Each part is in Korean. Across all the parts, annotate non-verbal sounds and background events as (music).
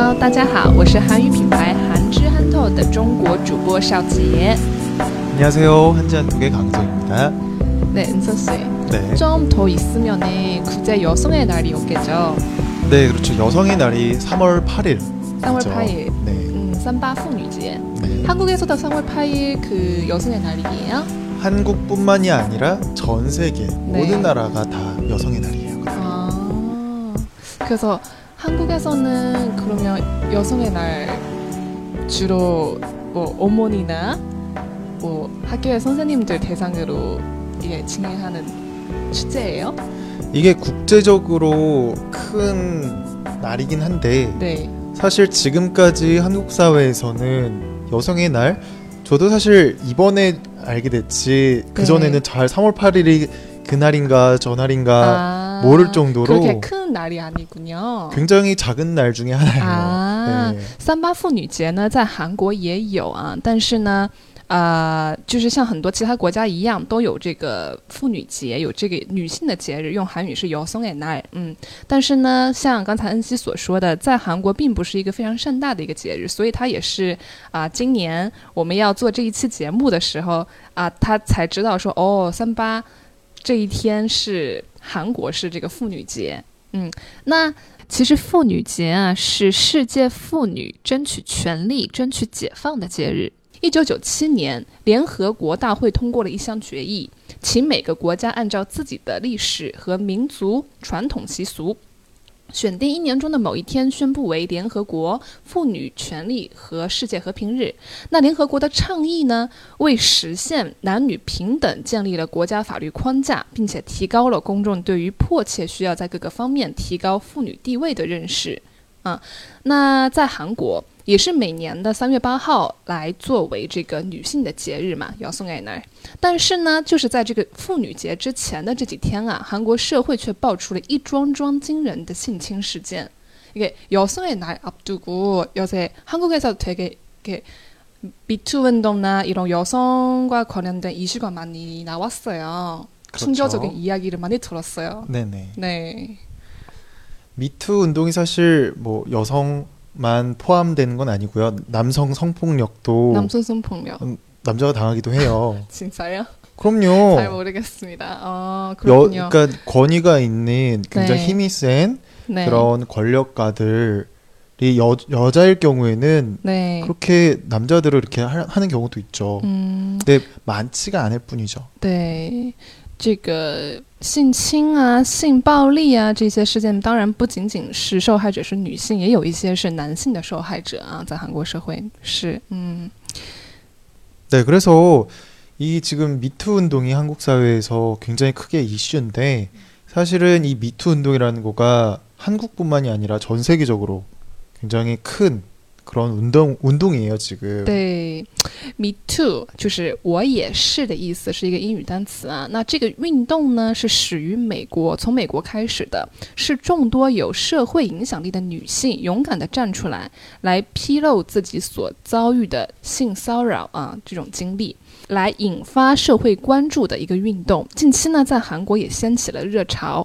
안녕하세요，大家好，我是韩语品牌韩之憨透的中国主播邵杰。 안녕하세요. 한지한 독의 강재입니다. 네, 은서 씨. 네. 좀 더 있으면은 국제 여성의 날이 오겠죠. 네, 그렇죠. 여성의 날이 3월 8일. 3월 8일. 네. 음, 삼바妇女节. 네. 한국에서도 3월 8일 그 여성의 날이에요. 한국뿐만이 아니라 전 세계 네. 모든 나라가 다 여성의 날이에요. 아. 그래서 한국에서는 그러면 여성의 날 주로 뭐 어머니나 뭐 학교의 선생님들 대상으로 이게 진행하는 축제예요? 이게 국제적으로 큰 날이긴 한데 네. 사실 지금까지 한국 사회에서는 여성의 날 저도 사실 이번에 알게 됐지 그 네. 전에는 잘 3월 8일이 그날인가 저날인가 아, 모를 정도로 그렇게 큰 날이 아니군요. 굉장히 작은 날 중에 하나예요. 啊 네. 三八妇女节呢，在韩国也有啊，但是呢，呃，就是像很多其他国家一样，都有这个妇女节，有这个女性的节日，用韩语是여성의 날，嗯，但是呢，像刚才恩熙所说的，在韩国并不是一个非常盛大的一个节日，所以他也是啊、今年我们要做这一期节目的时候啊、他才知道说，哦，三八这一天是 韩国是这个妇女节，嗯，那其实妇女节啊，是世界妇女争取权利、争取解放的节日。一九九七年，联合国大会通过了一项决议，请每个国家按照自己的历史和民族传统习俗，选定一年中的某一天，宣布为联合国妇女权利和世界和平日。那联合国的倡议呢，为实现男女平等建立了国家法律框架，并且提高了公众对于迫切需要在各个方面提高妇女地位的认识。啊，那在韩国也是每年的三月八号来作为这个女性的节日嘛，要送给那儿。但是呢，就是在这个妇女节之前的这几天啊，韩国社会却爆出了一桩桩惊人的性侵事件。 이게 여성의 날 앞두고 요새 한국에서 되게 이렇게 미투 운동나 이런 여성과 관련된 이슈가 많이 나왔어요. 그렇죠. 충격적인 이야기를 많이 들었어요. 네네. 네. 미투 운동이 사실 뭐 여성 만 포함되는 건 아니고요. 남성 성폭력도 남성 성폭력. 남자가 당하기도 해요. (laughs) 진짜요? 그럼요. 잘 모르겠습니다. 어, 여, 그렇군요. 그러니까 권위가 있는 굉장히 네. 힘이 센 네. 그런 권력가들이 여, 여자일 경우에는 네. 그렇게 남자들을 이렇게 하, 하는 경우도 있죠. 嗯， 근데 많지가 않을 뿐이죠. 对，这个性侵啊、性暴力啊这些事件，当然不仅仅是受害者是女性，也有一些是男性的受害者啊，在韩国社会是，嗯 네, 그래서 이 지금 미투 운동이 한국 사회에서 굉장히 크게 이슈인데 사실은 이 미투 운동이라는 거가 한국뿐만이 아니라 전 세계적으로 굉장히 큰 그런 운동 운동이에요 지금. 对，Me too，就是我也是的意思，是一个英语单词啊。那这个运动呢，是始于美国，从美国开始的，是众多有社会影响力的女性勇敢的站出来，来披露自己所遭遇的性骚扰啊这种经历，来引发社会关注的一个运动。近期呢，在韩国也掀起了热潮。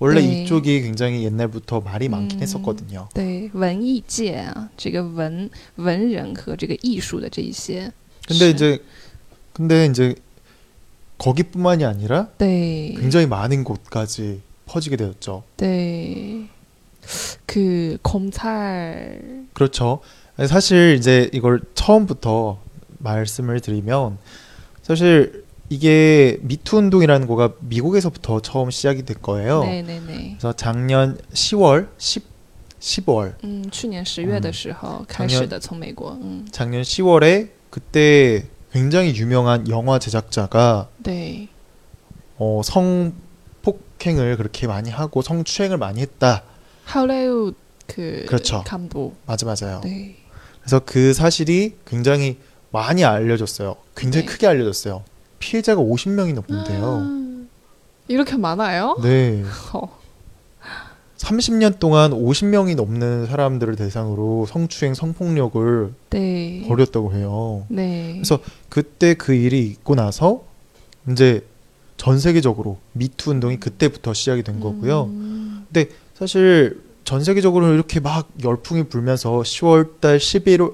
원래 네. 이쪽이 굉장히 옛날부터 말이 많긴 음. 했었거든요. 对，文艺界啊，这个文文人和这个艺术的这一些， 근데 是 이제 근데 이제 거기뿐만이 아니라 对 굉장히 많은 곳까지 퍼지게 되었죠. 对，그 검찰 그렇죠. 사실 이제 이걸 처음부터 말씀을 드리면 사실 이게 미투 운동이라는 거가 미국에서부터 처음 시작이 될 거예요. 对对对， 그래서 작년 10월, 10 10월, 嗯，去年十月的时候开始的，从美国，嗯， 작년 10월에 그때 굉장히 유명한 영화 제작자가 对 어, 성폭행을 그렇게 많이 하고 성추행을 많이 했다. 할리우드 그 그렇죠. 감독, 맞아 맞아요. 对 그래서 그 사실이 굉장히 많이 알려졌어요. 굉장히 네. 크게 알려졌어요. 피해자가 50명이 넘는데요. 아, 이렇게 많아요? 네. (laughs) 어. 30년 동안 50명이 넘는 사람들을 대상으로 성추행, 성폭력을 네. 벌였다고 해요. 네. 그래서 그때 그 일이 있고 나서 이제 전 세계적으로 미투 운동이 그때부터 시작이 된 거고요. 음, 사실 전 세계적으로 이렇게 막 열풍이 불면서 10월 달, 11월,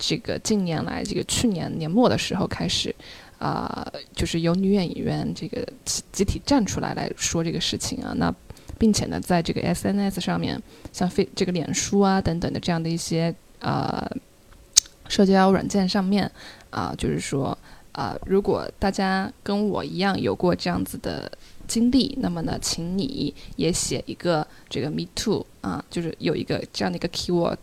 这个近年来，这个去年年末的时候开始，啊、就是由女演员这个集集体站出来来说这个事情啊。那并且呢，在这个 SNS 上面，像非这个脸书啊等等的这样的一些呃社交软件上面啊、就是说啊、如果大家跟我一样有过这样子的经历，那么呢，请你也写一个这个 Me Too 啊，就是有一个这样的一个 keyword。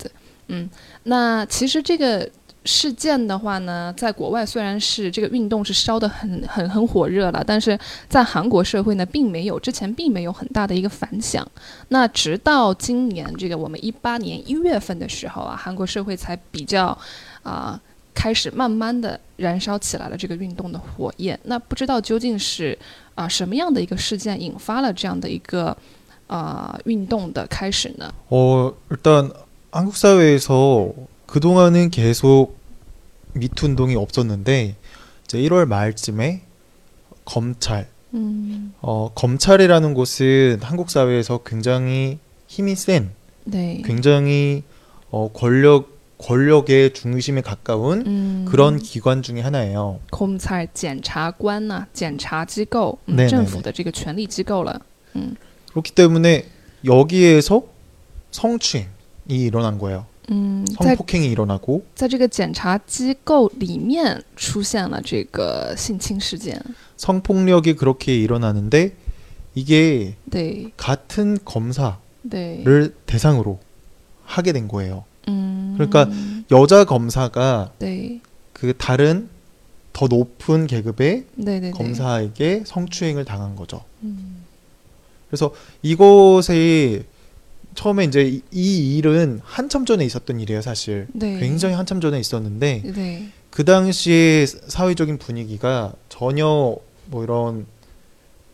嗯，那其实这个事件的话呢，在国外虽然是这个运动是烧得很很很火热了，但是在韩国社会呢，并没有之前并没有很大的一个反响。那直到今年这个我们一八年一月份的时候啊，韩国社会才比较啊、开始慢慢的燃烧起来了这个运动的火焰。那不知道究竟是啊、什么样的一个事件引发了这样的一个啊、运动的开始呢？ 어, 일단 한국 사회에서 그동안은 계속 미투 운동이 없었는데 이제 1월 말쯤에 검찰, 嗯， 어, 검찰이라는 곳은 한국 사회에서 굉장히 힘이 센, 对， 굉장히 어, 권력 권력의 중심에 가까운 嗯， 그런 기관 중에 하나예요. 검찰检察官呐、检察机构，嗯 네네네 政府的这个权力机构了。嗯 그렇기 때문에 여기에서 성추행이 일어난 거예요. 嗯，在 성폭행이 일어나고 在这个检察机构里面出现了这个性侵事件。 성폭력이 그렇게 일어나는데 이게 对 같은 검사를 对， 대상으로 하게 된 거예요. 嗯， 그러니까 여자 검사가 对 그 다른 더 높은 계급의 对对对， 검사에게 성추행을 당한 거죠. 嗯 그래서 이것에 처음에 이제 이, 이 일은 한참 전에 있었던 일이에요, 사실. 对， 굉장히 한참 전에 있었는데 对， 그 당시에 사회적인 분위기가 전혀 뭐 이런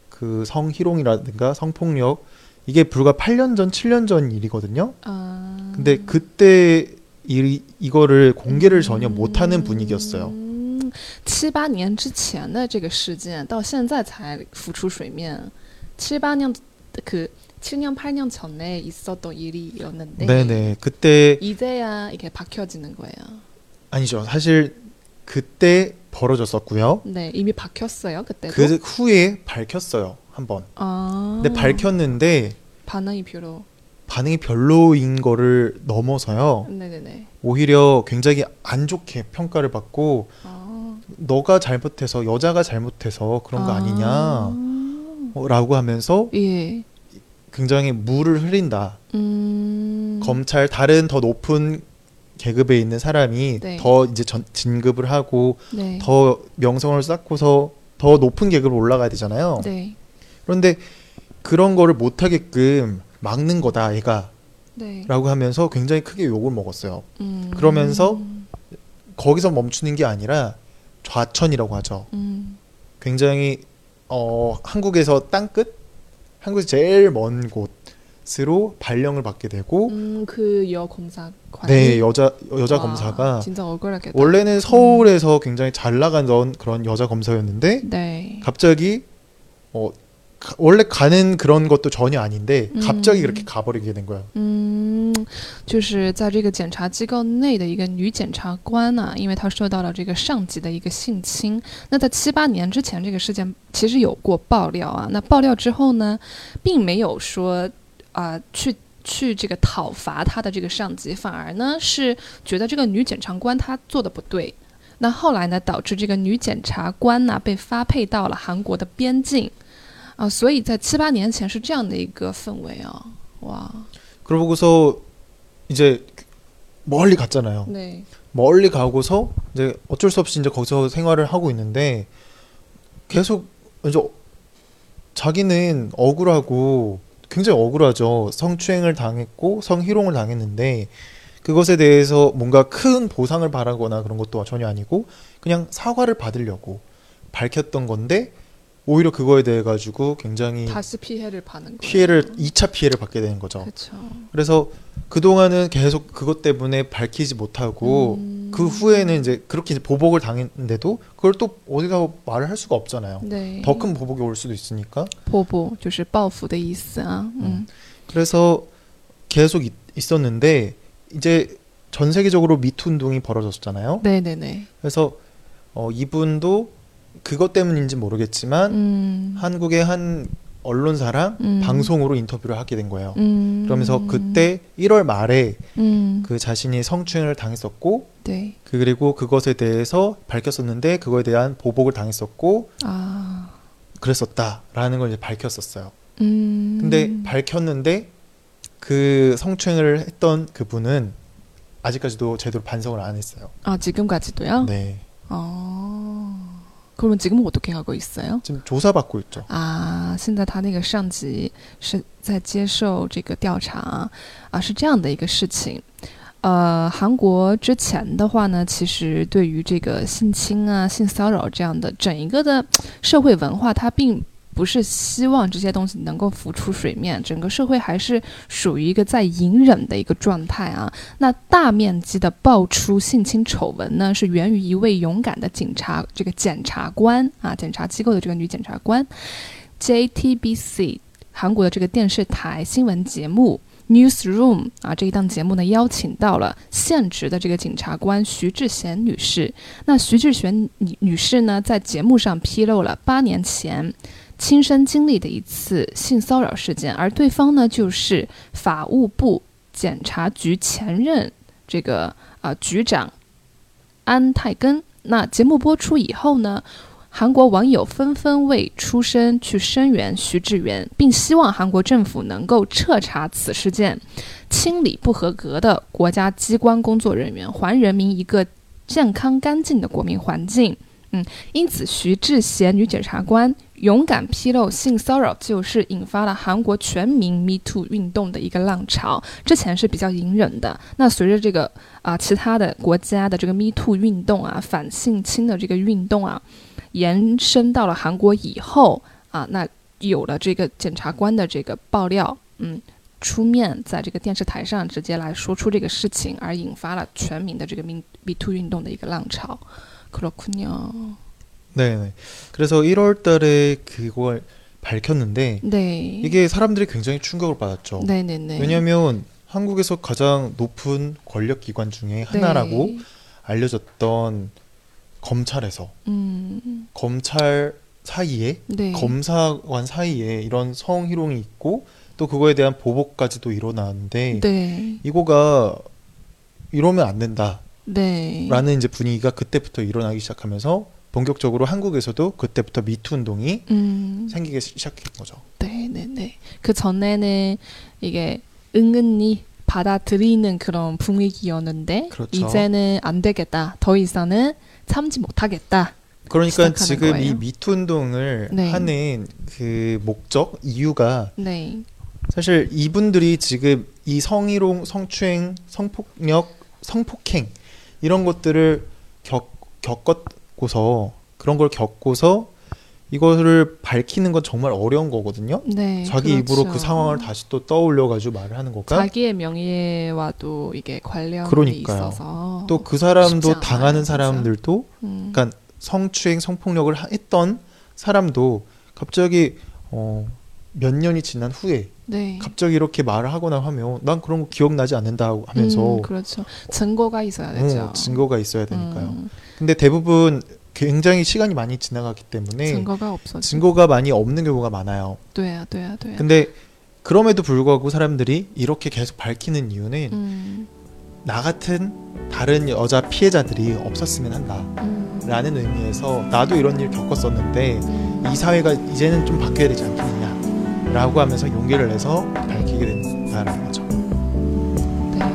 그 성희롱이라든가 성폭력 이게 불과 8년 전, 7년 전 일이거든요. 啊， 근데 그때 이 이거를 공개를 전혀 못하는 분위기였어요. 嗯，七八年之前的这个事件，到现在才浮出水面。七八年그 7년, 8년 전에 있었던 일이었는데 네네. 그때 이제야 이게 밝혀지는 거예요. 아니죠. 사실 그때 벌어졌었고요. 네, 이미 밝혔어요 그때도. 그 후에 밝혔어요. 한번. 아, 근데 밝혔는데 반응이 별로. 반응이 별로인 거를 넘어서요. 네네네. 오히려 굉장히 안 좋게 평가를 받고 아, 너가 잘못해서 여자가 잘못해서 그런 거 아 니냐 어, 라고 하면서 예. 굉장히 물을 흐린다. 음. 검찰 다른 더 높은 계급에 있는 사람이 네. 더 이제 전, 진급을 하고 네. 더 명성을 쌓고서 더 높은 계급으로 올라가야 되잖아요. 네. 그런데 그런 거를 못 하게끔 막는 거다, 얘가. 네. 라고 하면서 굉장히 크게 욕을 먹었어요. 음. 그러면서 거기서 멈추는 게 아니라 좌천이라고 하죠. 음. 굉장히 어, 한국에서 땅끝, 한국에서 제일 먼 곳으로 발령을 받게 되고, 음, 그 여 검사관. 네 여자 여자 와, 검사가 진짜 억울하겠다. 원래는 서울에서 굉장히 잘 나가던 그런 여자 검사였는데 네. 갑자기 어 가- 원래 가는 그런 것도 전혀 아닌데 갑자기 음. 그렇게 가버리게 된 거예요. 嗯，就是在这个检察机构内的一个女检察官呢、因为她受到了这个上级的一个性侵。那在七八年之前，这个事件其实有过爆料啊。那爆料之后呢，并没有说啊、去 去这个讨伐他的这个上级，反而呢是觉得这个女检察官她做的不对。那后来呢，导致这个女检察官呢被发配到了韩国的边境啊，所以在七八年前是这样的一个氛围啊，哇， 그러고서 이제 멀리 갔잖아요. 네, 멀리 가고서 이제 어쩔 수 없이 이제 거기서 생활을 하고 있는데 계속 이제 자기는 억울하고 굉장히 억울하죠. 성추행을 당했고 성희롱을 당했는데 그것에 대해서 뭔가 큰 보상을 바라거나 그런 것도 전혀 아니고 그냥 사과를 받으려고 밝혔던 건데 오히려 그거에 대해 가지고 굉장히 다시 피해를 받는 거예요. 피해를 2차 피해를 받게 되는 거죠. 그렇죠. 그래서 그동안은 계속 그것 때문에 밝히지 못하고 음. 그 후에는 이제 그렇게 이제 보복을 당했는데도 그걸 또 어디다 말을 할 수가 없잖아요. 네. 더 큰 보복이 올 수도 있으니까. 波波就是报复的意思啊，嗯 그래서 계속 있, 있었는데 이제 전 세계적으로 미투 운동이 벌어졌잖아요. 네, 네, 네. 그래서 어, 이분도 그것 때문인지 모르겠지만 음. 한국의 한 언론사랑 음. 방송으로 인터뷰를 하게 된 거예요. 음. 그러면서 그때 1월 말에 음. 그 자신이 성추행을 당했었고 네. 그- 그리고 그것에 대해서 밝혔었는데 그거에 대한 보복을 당했었고 아. 그랬었다라는 걸 이제 밝혔었어요. 음. 근데 밝혔는데 그 성추행을 했던 그분은 아직까지도 제대로 반성을 안 했어요. 아, 지금까지도요? 네. 어. 그러면 지금은 어떻게 하고 있어요? 지금 조사받고 있죠. 啊，现在他那个上级是在接受这个调查啊，是这样的一个事情。呃，韩国之前的话呢，其实对于这个性侵啊、性骚扰这样的整一个的社会文化，它并 不是希望这些东西能够浮出水面，整个社会还是属于一个在隐忍的一个状态啊。那大面积的爆出性侵丑闻呢，是源于一位勇敢的警察，这个检察官啊，检察机构的这个女检察官，JTBC 韩国的这个电视台新闻节目 Newsroom 啊这一档节目呢，邀请到了现职的这个检察官徐志贤女士。那徐志贤女女士呢，在节目上披露了八年前亲身经历的一次性骚扰事件，而对方呢，就是法务部检察局前任这个啊、局长安泰根。那节目播出以后呢，韩国网友纷纷为出声去声援徐志源，并希望韩国政府能够彻查此事件，清理不合格的国家机关工作人员，还人民一个健康干净的国民环境。嗯，因此徐志贤女检察官勇敢披露性骚扰旧事，引发了韩国全民 Me Too 运动的一个浪潮。之前是比较隐忍的，那随着这个啊、其他的国家的这个 Me Too 运动啊，反性侵的这个运动啊，延伸到了韩国以后啊，那有了这个检察官的这个爆料，嗯。出面在这个电视台上直接来说出这个事情，而引发了全民的这个 Me Me Too 运动的一个浪潮。그렇군요。 네, 네. 그래서 1월 달에 그걸 밝혔는데 네. 이게 사람들이 굉장히 충격을 받았죠. 네네네. 왜냐하면 한국에서 가장 높은 권력 기관 중에 하나라고 네. 알려졌던 검찰에서 음. 검찰 사이에 네. 검사관 사이에 이런 성희롱이 있고 또 그거에 대한 보복까지도 일어나는데 네. 이거가 이러면 안 된다 라는 네. 이제 분위기가 그때부터 일어나기 시작하면서 본격적으로 한국에서도 그때부터 미투 운동이 음. 생기기 시작한 거죠. 네 네 네. 그 전에는 이게 은근히 받아들이는 그런 분위기였는데 그렇죠. 이제는 안 되겠다. 더 이상은 참지 못하겠다. 그러니까 지금 거예요. 이 미투 운동을 네. 하는 그 목적 이유가 네. 사실 이분들이 지금 이 성희롱, 성추행, 성폭력, 성폭행 이런 것들을 겪, 겪었 고서 그런 걸 겪고서 이거를 밝히는 건 정말 어려운 거거든요. 네. 자기 입으로 그 그렇죠. 상황을 다시 또 떠올려 가지고 말을 하는 거가 자기의 명예와도 이게 관련이 그러니까요. 있어서 또 그 사람도 않아요, 당하는. 사람들도 음. 그러니까 성추행, 성폭력을 하- 했던 사람도 갑자기 어, 몇 년이 지난 후에 네. 갑자기 이렇게 말을 하거나 하면 난 그런 거 기억나지 않는다 하면서 음, 그렇죠. 증거가 있어야 어, 되죠. 어, 증거가 있어야 되니까요. 음. 근데 대부분 굉장히 시간이 많이 지나갔기 때문에 증거가 없어 증거가 많이 없는 경우가 많아요. 돼야 돼야 돼. 근데 그럼에도 불구하고 사람들이 이렇게 계속 밝히는 이유는 음. 나 같은 다른 여자 피해자들이 없었으면 한다라는 음. 의미에서 나도 이런 일 겪었었는데 음. 이 사회가 이제는 좀 바뀌어야 되지 않겠냐. 라고 하면서 용기를 내서 밝히게 된다는 거죠. 네.